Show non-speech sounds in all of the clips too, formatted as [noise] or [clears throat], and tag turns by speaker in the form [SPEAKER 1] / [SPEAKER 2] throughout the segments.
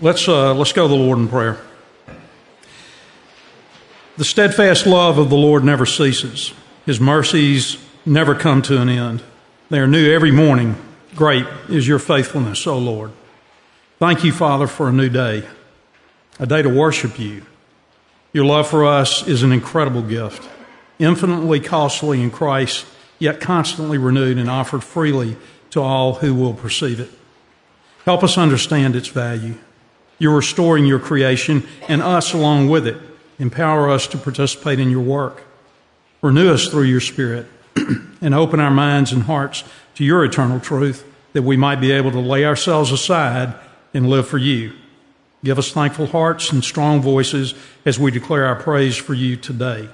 [SPEAKER 1] Let's, uh, let's go to the Lord in prayer. The steadfast love of the Lord never ceases. His mercies never come to an end. They are new every morning. Great is your faithfulness, O Lord. Thank you, Father, for a new day, a day to worship you. Your love for us is an incredible gift, infinitely costly in Christ, yet constantly renewed and offered freely to all who will perceive it. Help us understand its value. You're restoring your creation and us along with it. Empower us to participate in your work. Renew us through your Spirit [clears throat] and open our minds and hearts to your eternal truth that we might be able to lay ourselves aside and live for you. Give us thankful hearts and strong voices as we declare our praise for you today.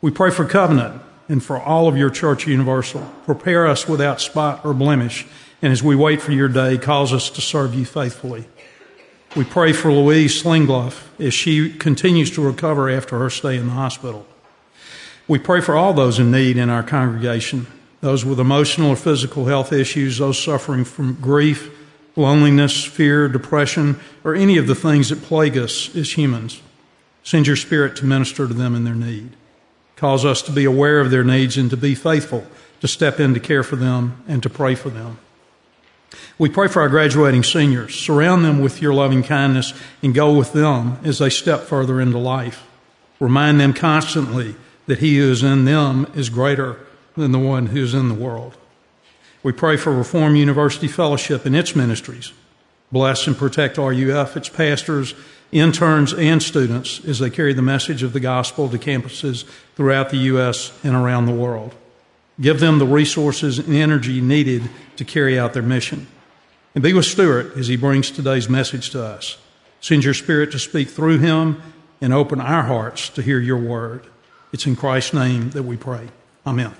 [SPEAKER 1] We pray for Covenant and for all of your church universal. Prepare us without spot or blemish, and as we wait for your day, cause us to serve you faithfully. We pray for Louise Slingloff as she continues to recover after her stay in the hospital. We pray for all those in need in our congregation, those with emotional or physical health issues, those suffering from grief, loneliness, fear, depression, or any of the things that plague us as humans. Send your spirit to minister to them in their need. Cause us to be aware of their needs and to be faithful to step in to care for them and to pray for them. We pray for our graduating seniors. Surround them with your loving kindness and go with them as they step further into life. Remind them constantly that he who is in them is greater than the one who is in the world. We pray for Reformed University Fellowship and its ministries. Bless and protect RUF, its pastors, interns, and students as they carry the message of the gospel to campuses throughout the U.S. and around the world. Give them the resources and energy needed to carry out their mission. And be with Stuart as he brings today's message to us. Send your spirit to speak through him and open our hearts to hear your word. It's in Christ's name that we pray. Amen.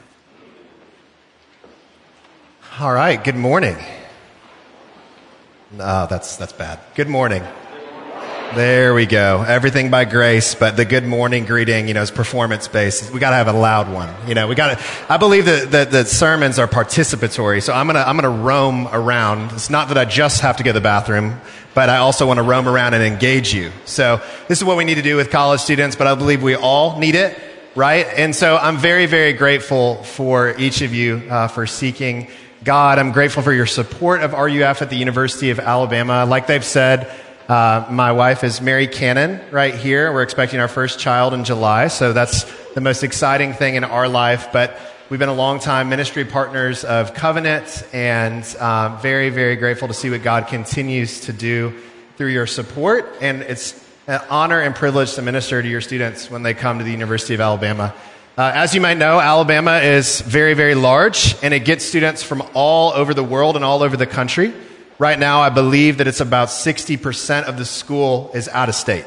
[SPEAKER 2] All right, good morning. Oh, that's, that's bad. Good morning. There we go. Everything by grace, but the good morning greeting, you know, is performance based. We got to have a loud one. You know, we got to. I believe that, that the sermons are participatory, so I'm gonna I'm gonna roam around. It's not that I just have to go to the bathroom, but I also want to roam around and engage you. So this is what we need to do with college students, but I believe we all need it, right? And so I'm very very grateful for each of you uh, for seeking God. I'm grateful for your support of RUF at the University of Alabama. Like they've said. Uh, my wife is Mary Cannon right here. We're expecting our first child in July, so that's the most exciting thing in our life. But we've been a long time ministry partners of Covenant, and um, very, very grateful to see what God continues to do through your support. And it's an honor and privilege to minister to your students when they come to the University of Alabama. Uh, as you might know, Alabama is very, very large, and it gets students from all over the world and all over the country. Right now, I believe that it's about 60% of the school is out of state.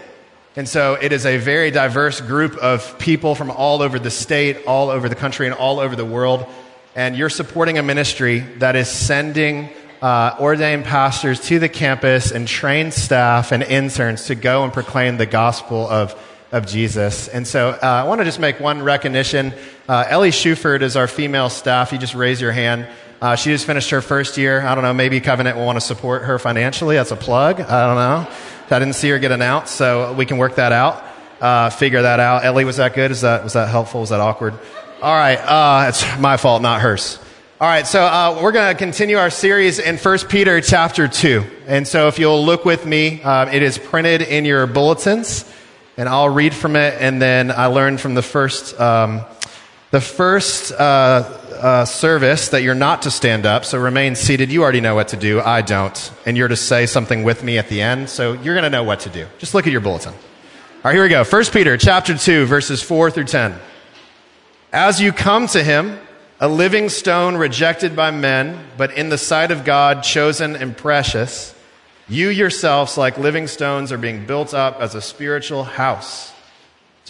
[SPEAKER 2] And so it is a very diverse group of people from all over the state, all over the country, and all over the world. And you're supporting a ministry that is sending uh, ordained pastors to the campus and trained staff and interns to go and proclaim the gospel of, of Jesus. And so uh, I want to just make one recognition. Uh, Ellie Shuford is our female staff. You just raise your hand. Uh, she just finished her first year. I don't know, maybe Covenant will want to support her financially. That's a plug. I don't know. I didn't see her get announced, so we can work that out, uh, figure that out. Ellie, was that good? Is that, was that helpful? Was that awkward? All right. Uh, it's my fault, not hers. All right, so uh, we're going to continue our series in 1 Peter chapter 2. And so if you'll look with me, uh, it is printed in your bulletins, and I'll read from it, and then I learned from the first, um, the first uh, uh, service that you're not to stand up, so remain seated. You already know what to do. I don't. And you're to say something with me at the end, so you're going to know what to do. Just look at your bulletin. All right, here we go. 1 Peter chapter 2, verses 4 through 10. As you come to him, a living stone rejected by men, but in the sight of God chosen and precious, you yourselves, like living stones, are being built up as a spiritual house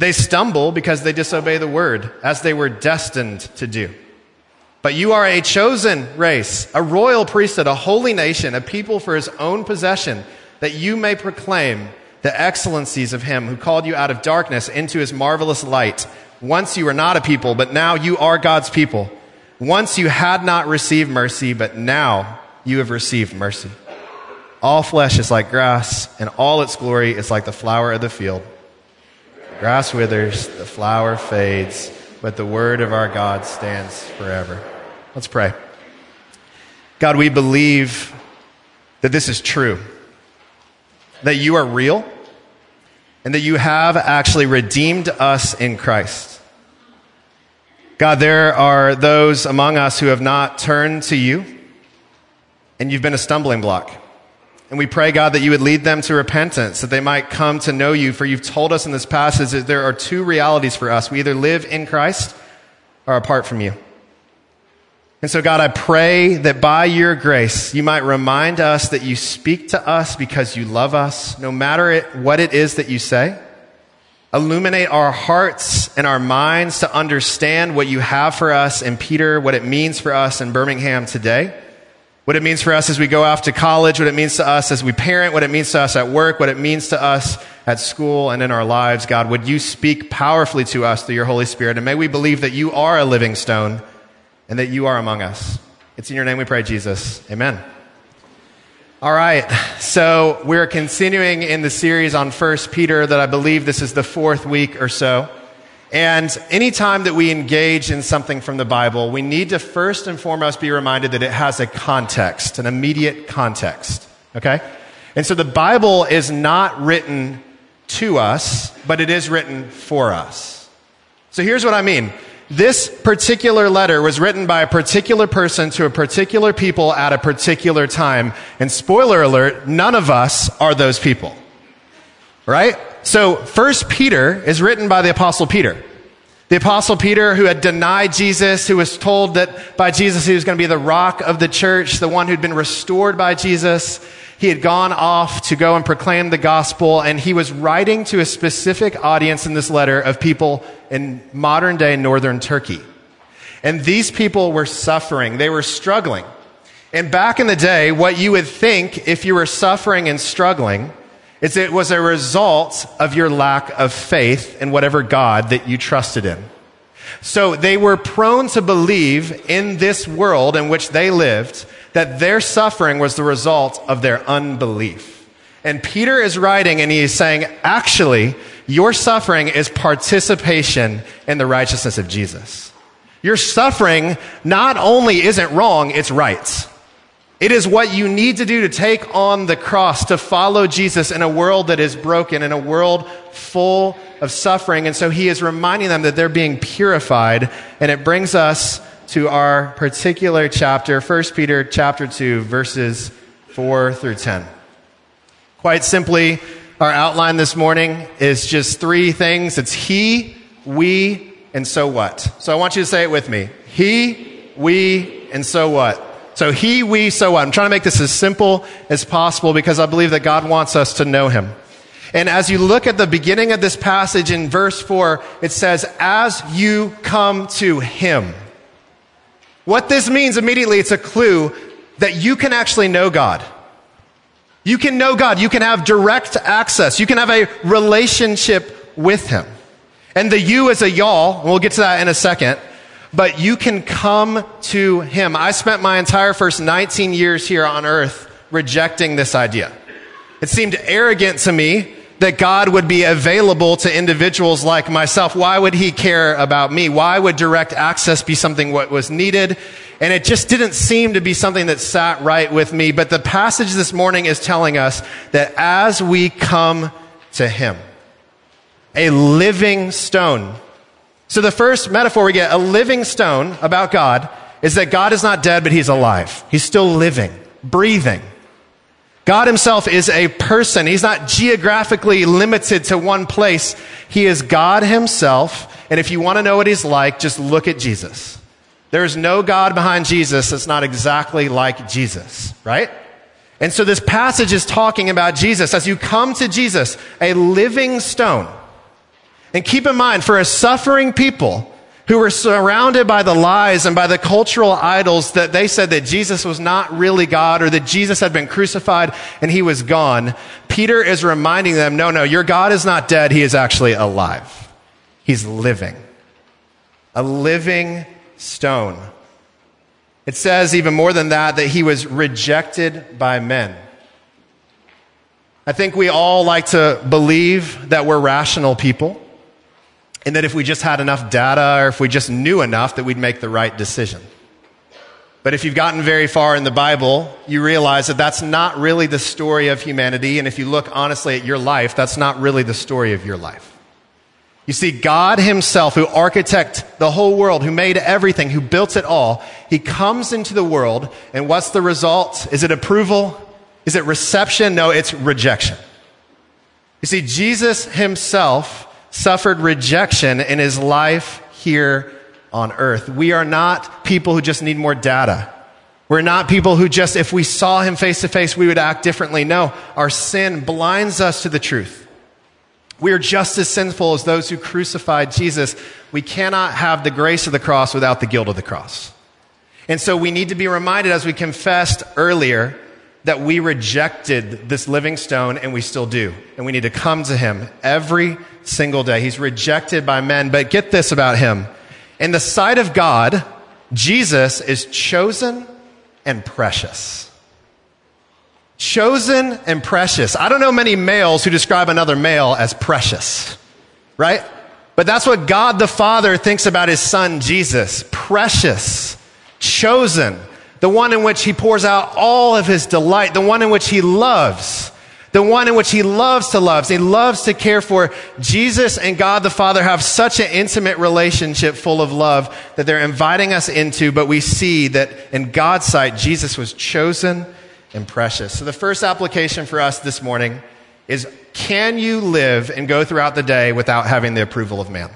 [SPEAKER 2] They stumble because they disobey the word, as they were destined to do. But you are a chosen race, a royal priesthood, a holy nation, a people for his own possession, that you may proclaim the excellencies of him who called you out of darkness into his marvelous light. Once you were not a people, but now you are God's people. Once you had not received mercy, but now you have received mercy. All flesh is like grass, and all its glory is like the flower of the field. Grass withers, the flower fades, but the word of our God stands forever. Let's pray. God, we believe that this is true, that you are real, and that you have actually redeemed us in Christ. God, there are those among us who have not turned to you, and you've been a stumbling block. And we pray, God, that you would lead them to repentance, that they might come to know you. For you've told us in this passage that there are two realities for us. We either live in Christ or apart from you. And so, God, I pray that by your grace, you might remind us that you speak to us because you love us, no matter it, what it is that you say. Illuminate our hearts and our minds to understand what you have for us in Peter, what it means for us in Birmingham today what it means for us as we go off to college, what it means to us as we parent, what it means to us at work, what it means to us at school and in our lives. God, would you speak powerfully to us through your Holy Spirit? And may we believe that you are a living stone and that you are among us. It's in your name we pray, Jesus. Amen. All right. So we're continuing in the series on First Peter that I believe this is the fourth week or so. And anytime that we engage in something from the Bible, we need to first and foremost be reminded that it has a context, an immediate context. Okay? And so the Bible is not written to us, but it is written for us. So here's what I mean. This particular letter was written by a particular person to a particular people at a particular time. And spoiler alert, none of us are those people. Right? So, First Peter is written by the Apostle Peter. The Apostle Peter, who had denied Jesus, who was told that by Jesus he was going to be the rock of the church, the one who'd been restored by Jesus. He had gone off to go and proclaim the gospel, and he was writing to a specific audience in this letter of people in modern day northern Turkey. And these people were suffering. They were struggling. And back in the day, what you would think if you were suffering and struggling it's, it was a result of your lack of faith in whatever God that you trusted in. So they were prone to believe in this world in which they lived that their suffering was the result of their unbelief. And Peter is writing and he is saying, actually, your suffering is participation in the righteousness of Jesus. Your suffering not only isn't wrong, it's right. It is what you need to do to take on the cross, to follow Jesus in a world that is broken, in a world full of suffering. And so he is reminding them that they're being purified. And it brings us to our particular chapter, 1 Peter chapter 2, verses 4 through 10. Quite simply, our outline this morning is just three things. It's he, we, and so what. So I want you to say it with me. He, we, and so what. So he, we, so what? I'm trying to make this as simple as possible because I believe that God wants us to know him. And as you look at the beginning of this passage in verse 4, it says, as you come to him. What this means immediately, it's a clue that you can actually know God. You can know God. You can have direct access. You can have a relationship with him. And the you is a y'all, we'll get to that in a second but you can come to him. I spent my entire first 19 years here on earth rejecting this idea. It seemed arrogant to me that God would be available to individuals like myself. Why would he care about me? Why would direct access be something what was needed? And it just didn't seem to be something that sat right with me. But the passage this morning is telling us that as we come to him, a living stone so the first metaphor we get, a living stone about God, is that God is not dead, but he's alive. He's still living, breathing. God himself is a person. He's not geographically limited to one place. He is God himself. And if you want to know what he's like, just look at Jesus. There is no God behind Jesus that's not exactly like Jesus, right? And so this passage is talking about Jesus. As you come to Jesus, a living stone, And keep in mind, for a suffering people who were surrounded by the lies and by the cultural idols that they said that Jesus was not really God or that Jesus had been crucified and he was gone, Peter is reminding them, no, no, your God is not dead. He is actually alive. He's living. A living stone. It says even more than that, that he was rejected by men. I think we all like to believe that we're rational people and that if we just had enough data or if we just knew enough that we'd make the right decision. But if you've gotten very far in the Bible, you realize that that's not really the story of humanity. And if you look honestly at your life, that's not really the story of your life. You see, God Himself, who architect the whole world, who made everything, who built it all, He comes into the world, and what's the result? Is it approval? Is it reception? No, it's rejection. You see, Jesus Himself suffered rejection in His life here on earth. We are not people who just need more data. We're not people who just, if we saw Him face to face, we would act differently. No, our sin blinds us to the truth. We are just as sinful as those who crucified Jesus. We cannot have the grace of the cross without the guilt of the cross. And so we need to be reminded, as we confessed earlier, that we rejected this living stone and we still do. And we need to come to him every single day. He's rejected by men, but get this about him. In the sight of God, Jesus is chosen and precious chosen and precious. I don't know many males who describe another male as precious, right? But that's what God the Father thinks about his son Jesus. Precious, chosen, the one in which he pours out all of his delight, the one in which he loves, the one in which he loves to love. He loves to care for. Jesus and God the Father have such an intimate relationship full of love that they're inviting us into, but we see that in God's sight, Jesus was chosen and precious. So, the first application for us this morning is can you live and go throughout the day without having the approval of man?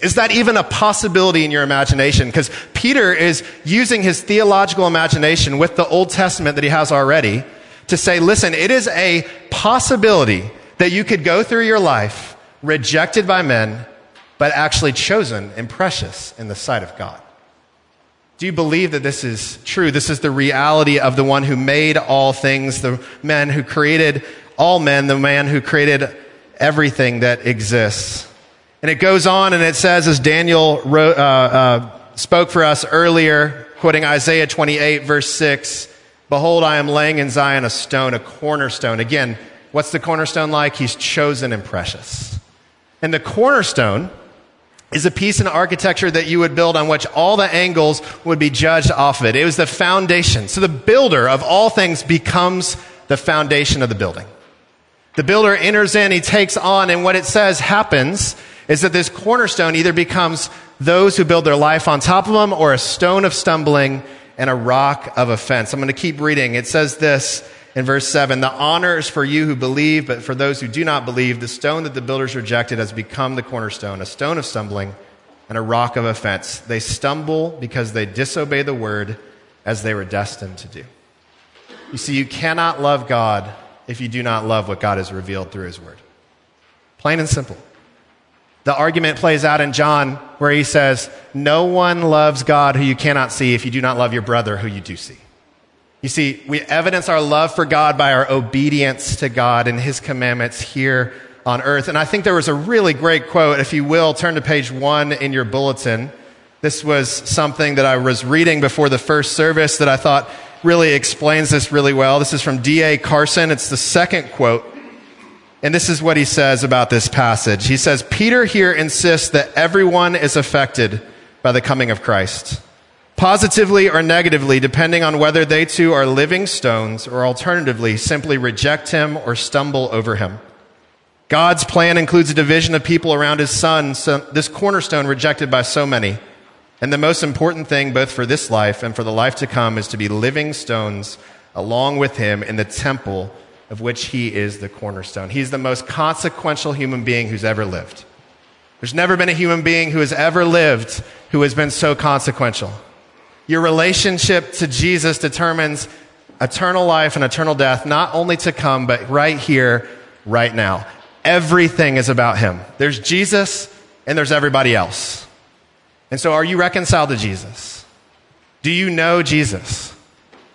[SPEAKER 2] Is that even a possibility in your imagination? Because Peter is using his theological imagination with the Old Testament that he has already to say, listen, it is a possibility that you could go through your life rejected by men, but actually chosen and precious in the sight of God. Do you believe that this is true? This is the reality of the one who made all things, the man who created all men, the man who created everything that exists. And it goes on and it says, as Daniel wrote, uh, uh, spoke for us earlier, quoting Isaiah 28, verse 6, Behold, I am laying in Zion a stone, a cornerstone. Again, what's the cornerstone like? He's chosen and precious. And the cornerstone is a piece in architecture that you would build on which all the angles would be judged off of it. It was the foundation. So the builder of all things becomes the foundation of the building. The builder enters in, he takes on, and what it says happens is that this cornerstone either becomes those who build their life on top of them or a stone of stumbling and a rock of offense. I'm going to keep reading. It says this in verse 7 The honor is for you who believe, but for those who do not believe, the stone that the builders rejected has become the cornerstone, a stone of stumbling and a rock of offense. They stumble because they disobey the word as they were destined to do. You see, you cannot love God if you do not love what God has revealed through his word. Plain and simple. The argument plays out in John where he says, No one loves God who you cannot see if you do not love your brother who you do see. You see, we evidence our love for God by our obedience to God and His commandments here on earth. And I think there was a really great quote. If you will, turn to page one in your bulletin. This was something that I was reading before the first service that I thought really explains this really well. This is from D.A. Carson. It's the second quote. And this is what he says about this passage. He says, Peter here insists that everyone is affected by the coming of Christ positively or negatively, depending on whether they too are living stones or alternatively simply reject him or stumble over him. God's plan includes a division of people around his son, so this cornerstone rejected by so many. And the most important thing, both for this life and for the life to come, is to be living stones along with him in the temple of which he is the cornerstone. He's the most consequential human being who's ever lived. There's never been a human being who has ever lived who has been so consequential. Your relationship to Jesus determines eternal life and eternal death, not only to come, but right here, right now. everything is about him. There's Jesus and there's everybody else. And so, are you reconciled to Jesus? Do you know Jesus?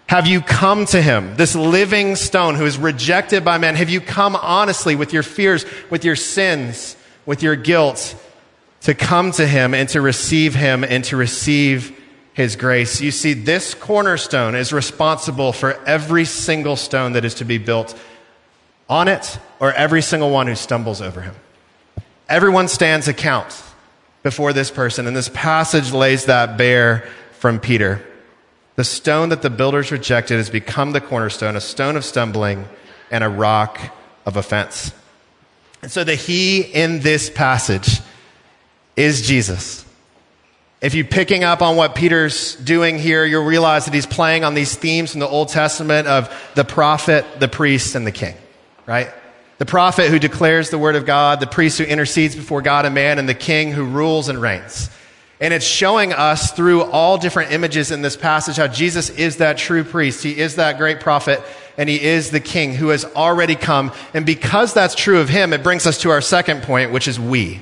[SPEAKER 2] Have you come to him, this living stone who is rejected by men? Have you come honestly with your fears, with your sins, with your guilt, to come to him and to receive him and to receive his grace? You see, this cornerstone is responsible for every single stone that is to be built on it or every single one who stumbles over him. Everyone stands account before this person, and this passage lays that bare from Peter. The stone that the builders rejected has become the cornerstone, a stone of stumbling and a rock of offense. And so the he in this passage is Jesus. If you're picking up on what Peter's doing here, you'll realize that he's playing on these themes from the Old Testament of the prophet, the priest, and the king, right? The prophet who declares the word of God, the priest who intercedes before God and man, and the king who rules and reigns. And it's showing us through all different images in this passage how Jesus is that true priest. He is that great prophet and he is the king who has already come. And because that's true of him, it brings us to our second point, which is we.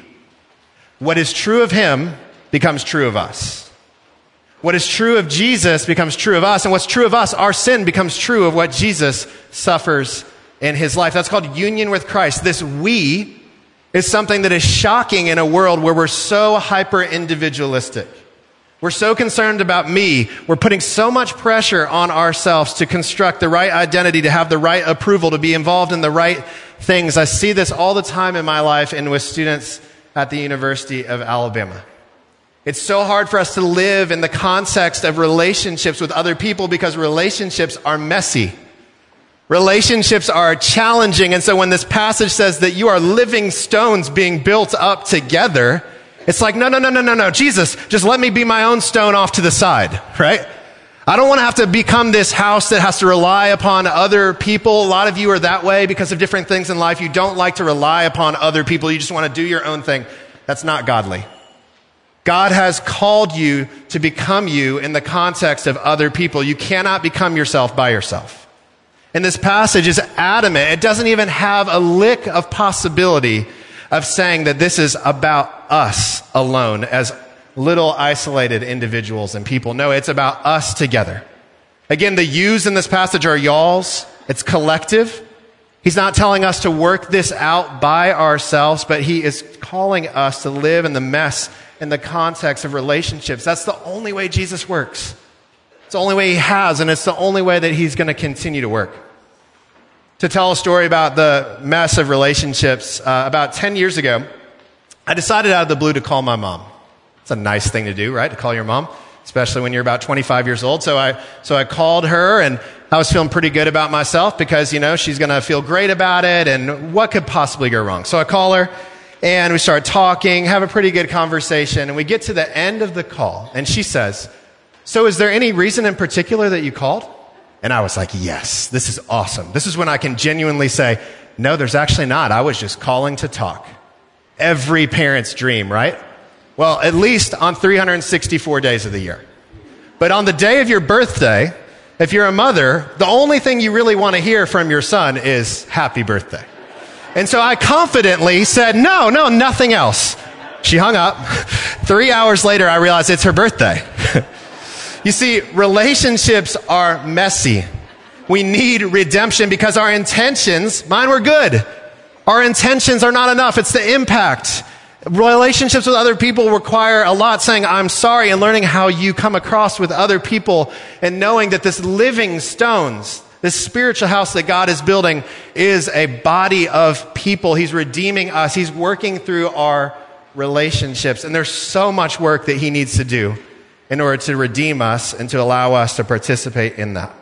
[SPEAKER 2] What is true of him becomes true of us. What is true of Jesus becomes true of us. And what's true of us, our sin becomes true of what Jesus suffers in his life. That's called union with Christ. This we is something that is shocking in a world where we're so hyper individualistic. We're so concerned about me. We're putting so much pressure on ourselves to construct the right identity, to have the right approval, to be involved in the right things. I see this all the time in my life and with students at the University of Alabama. It's so hard for us to live in the context of relationships with other people because relationships are messy. Relationships are challenging. And so when this passage says that you are living stones being built up together, it's like, no, no, no, no, no, no. Jesus, just let me be my own stone off to the side, right? I don't want to have to become this house that has to rely upon other people. A lot of you are that way because of different things in life. You don't like to rely upon other people. You just want to do your own thing. That's not godly. God has called you to become you in the context of other people. You cannot become yourself by yourself. And this passage is adamant. It doesn't even have a lick of possibility of saying that this is about us alone as little isolated individuals and people. No, it's about us together. Again, the yous in this passage are y'alls. It's collective. He's not telling us to work this out by ourselves, but he is calling us to live in the mess in the context of relationships. That's the only way Jesus works. It's the only way he has, and it's the only way that he's going to continue to work. To tell a story about the mess of relationships, uh, about 10 years ago, I decided out of the blue to call my mom. It's a nice thing to do, right? To call your mom, especially when you're about 25 years old. So I, so I called her and I was feeling pretty good about myself because, you know, she's going to feel great about it and what could possibly go wrong? So I call her and we start talking, have a pretty good conversation, and we get to the end of the call and she says, so, is there any reason in particular that you called? And I was like, yes, this is awesome. This is when I can genuinely say, no, there's actually not. I was just calling to talk. Every parent's dream, right? Well, at least on 364 days of the year. But on the day of your birthday, if you're a mother, the only thing you really want to hear from your son is happy birthday. And so I confidently said, no, no, nothing else. She hung up. [laughs] Three hours later, I realized it's her birthday. [laughs] You see, relationships are messy. We need redemption because our intentions, mine were good. Our intentions are not enough. It's the impact. Relationships with other people require a lot saying, I'm sorry, and learning how you come across with other people and knowing that this living stones, this spiritual house that God is building is a body of people. He's redeeming us. He's working through our relationships. And there's so much work that He needs to do in order to redeem us and to allow us to participate in that.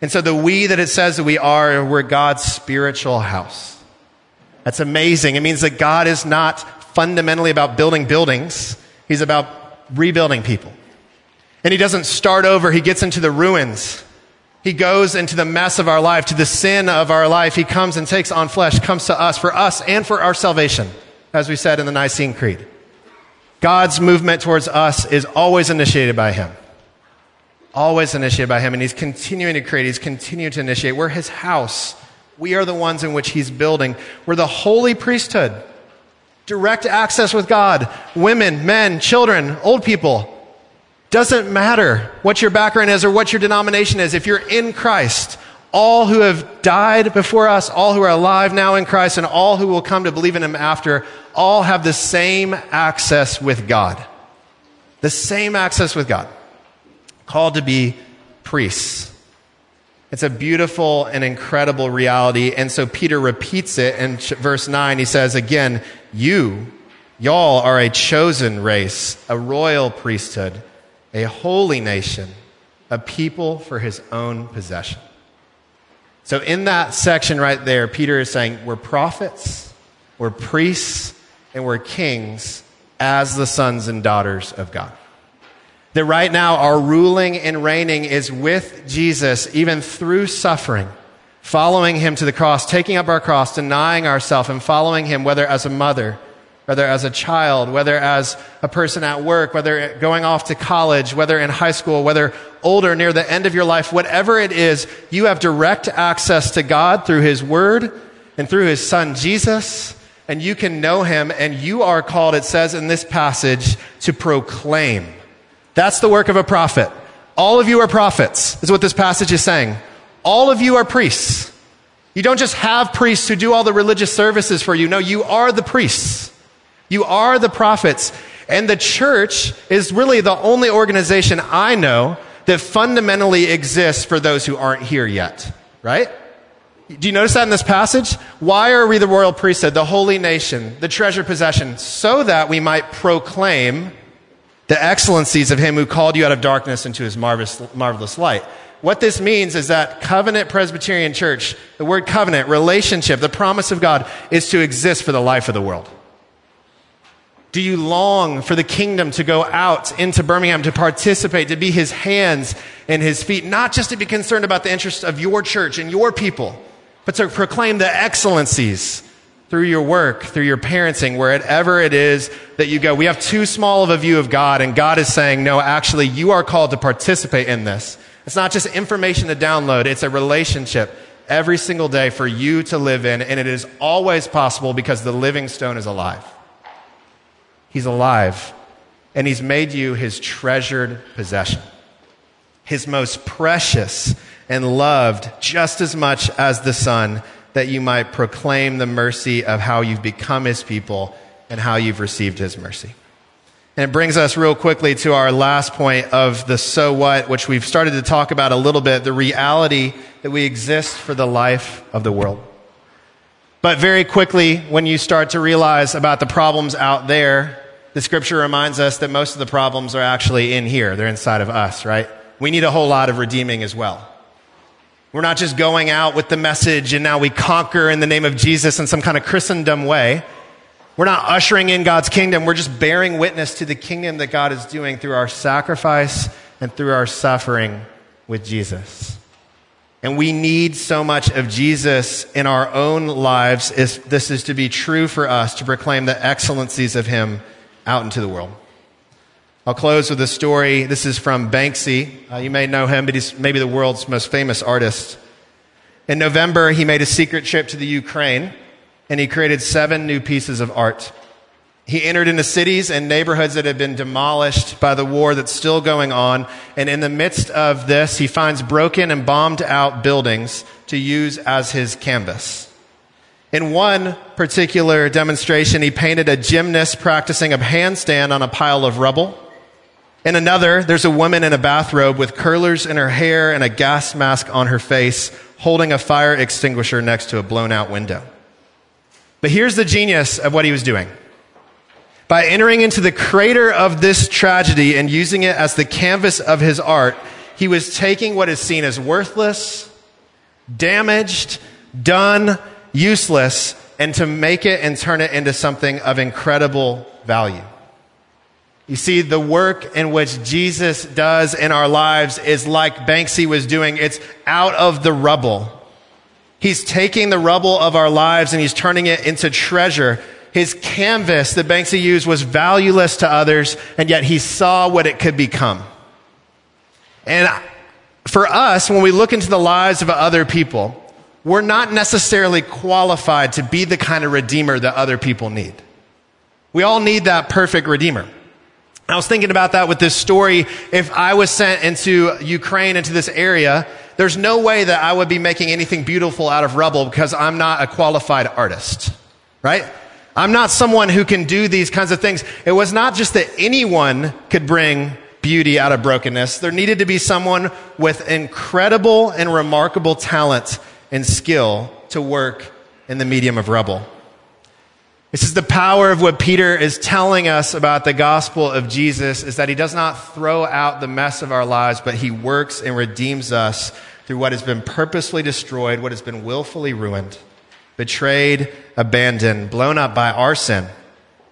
[SPEAKER 2] And so the we that it says that we are, we're God's spiritual house. That's amazing. It means that God is not fundamentally about building buildings. He's about rebuilding people. And he doesn't start over. He gets into the ruins. He goes into the mess of our life, to the sin of our life. He comes and takes on flesh, comes to us for us and for our salvation, as we said in the Nicene Creed. God's movement towards us is always initiated by Him. Always initiated by Him. And He's continuing to create, He's continuing to initiate. We're His house. We are the ones in which he's building. We're the holy priesthood. Direct access with God. Women, men, children, old people. Doesn't matter what your background is or what your denomination is. If you're in Christ, all who have died before us, all who are alive now in Christ, and all who will come to believe in him after, all have the same access with God. The same access with God. Called to be priests. It's a beautiful and incredible reality. And so Peter repeats it in verse 9. He says, Again, you, y'all are a chosen race, a royal priesthood, a holy nation, a people for his own possession. So, in that section right there, Peter is saying, We're prophets, we're priests, and we're kings as the sons and daughters of God. That right now our ruling and reigning is with Jesus, even through suffering, following him to the cross, taking up our cross, denying ourselves, and following him, whether as a mother, whether as a child, whether as a person at work, whether going off to college, whether in high school, whether older, near the end of your life, whatever it is, you have direct access to God through his word and through his son Jesus and you can know him, and you are called, it says in this passage, to proclaim. That's the work of a prophet. All of you are prophets, is what this passage is saying. All of you are priests. You don't just have priests who do all the religious services for you. No, you are the priests. You are the prophets. And the church is really the only organization I know that fundamentally exists for those who aren't here yet, right? Do you notice that in this passage? Why are we the royal priesthood, the holy nation, the treasured possession? So that we might proclaim the excellencies of him who called you out of darkness into his marvelous, marvelous light. What this means is that Covenant Presbyterian Church, the word covenant, relationship, the promise of God, is to exist for the life of the world. Do you long for the kingdom to go out into Birmingham to participate, to be his hands and his feet, not just to be concerned about the interests of your church and your people, but to proclaim the excellencies through your work, through your parenting, wherever it is that you go. We have too small of a view of God, and God is saying, no, actually, you are called to participate in this. It's not just information to download, it's a relationship every single day for you to live in, and it is always possible because the living stone is alive. He's alive, and He's made you His treasured possession, His most precious and loved just as much as the Son, that you might proclaim the mercy of how you've become His people and how you've received His mercy. And it brings us real quickly to our last point of the so what, which we've started to talk about a little bit the reality that we exist for the life of the world. But very quickly, when you start to realize about the problems out there, the scripture reminds us that most of the problems are actually in here. They're inside of us, right? We need a whole lot of redeeming as well. We're not just going out with the message and now we conquer in the name of Jesus in some kind of Christendom way. We're not ushering in God's kingdom. We're just bearing witness to the kingdom that God is doing through our sacrifice and through our suffering with Jesus. And we need so much of Jesus in our own lives if this is to be true for us to proclaim the excellencies of Him out into the world. I'll close with a story. This is from Banksy. Uh, you may know him, but he's maybe the world's most famous artist. In November, he made a secret trip to the Ukraine and he created seven new pieces of art. He entered into cities and neighborhoods that had been demolished by the war that's still going on. And in the midst of this, he finds broken and bombed out buildings to use as his canvas. In one particular demonstration, he painted a gymnast practicing a handstand on a pile of rubble. In another, there's a woman in a bathrobe with curlers in her hair and a gas mask on her face, holding a fire extinguisher next to a blown out window. But here's the genius of what he was doing. By entering into the crater of this tragedy and using it as the canvas of his art, he was taking what is seen as worthless, damaged, done, useless, and to make it and turn it into something of incredible value. You see, the work in which Jesus does in our lives is like Banksy was doing. It's out of the rubble. He's taking the rubble of our lives and he's turning it into treasure. His canvas that Banksy used was valueless to others, and yet he saw what it could become. And for us, when we look into the lives of other people, we're not necessarily qualified to be the kind of redeemer that other people need. We all need that perfect redeemer. I was thinking about that with this story. If I was sent into Ukraine, into this area, there's no way that I would be making anything beautiful out of rubble because I'm not a qualified artist, right? I'm not someone who can do these kinds of things. It was not just that anyone could bring beauty out of brokenness. There needed to be someone with incredible and remarkable talent and skill to work in the medium of rubble. This is the power of what Peter is telling us about the gospel of Jesus is that he does not throw out the mess of our lives, but he works and redeems us through what has been purposely destroyed, what has been willfully ruined, betrayed, abandoned, blown up by our sin.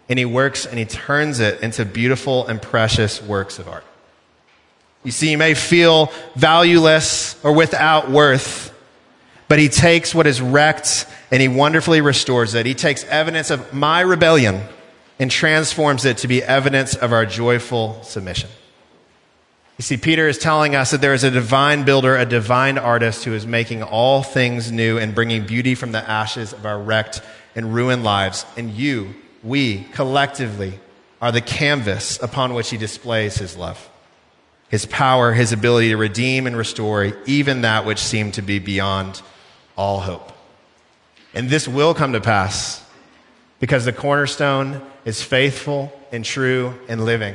[SPEAKER 2] And he works and he turns it into beautiful and precious works of art. You see, you may feel valueless or without worth, but he takes what is wrecked and he wonderfully restores it. He takes evidence of my rebellion and transforms it to be evidence of our joyful submission. You see, Peter is telling us that there is a divine builder, a divine artist who is making all things new and bringing beauty from the ashes of our wrecked and ruined lives. And you, we, collectively, are the canvas upon which he displays his love, his power, his ability to redeem and restore even that which seemed to be beyond all hope. And this will come to pass because the cornerstone is faithful and true and living.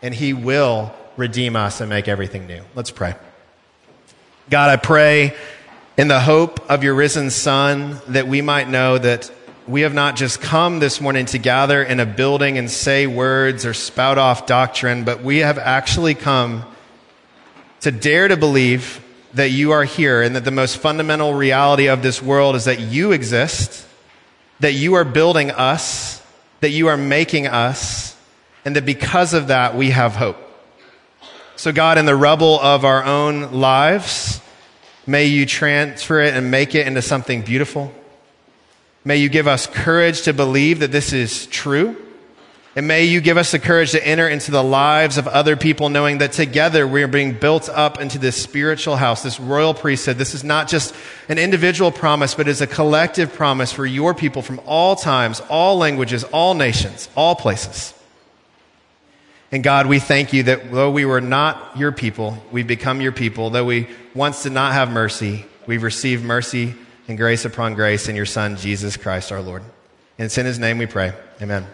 [SPEAKER 2] And he will redeem us and make everything new. Let's pray. God, I pray in the hope of your risen Son that we might know that we have not just come this morning to gather in a building and say words or spout off doctrine, but we have actually come to dare to believe that you are here and that the most fundamental reality of this world is that you exist, that you are building us, that you are making us, and that because of that, we have hope. So, God, in the rubble of our own lives, may you transfer it and make it into something beautiful. May you give us courage to believe that this is true and may you give us the courage to enter into the lives of other people, knowing that together we are being built up into this spiritual house, this royal priesthood. This is not just an individual promise, but is a collective promise for your people from all times, all languages, all nations, all places. And God, we thank you that though we were not your people, we've become your people. Though we once did not have mercy, we've received mercy and grace upon grace in your Son, Jesus Christ our Lord. And it's in his name we pray. Amen.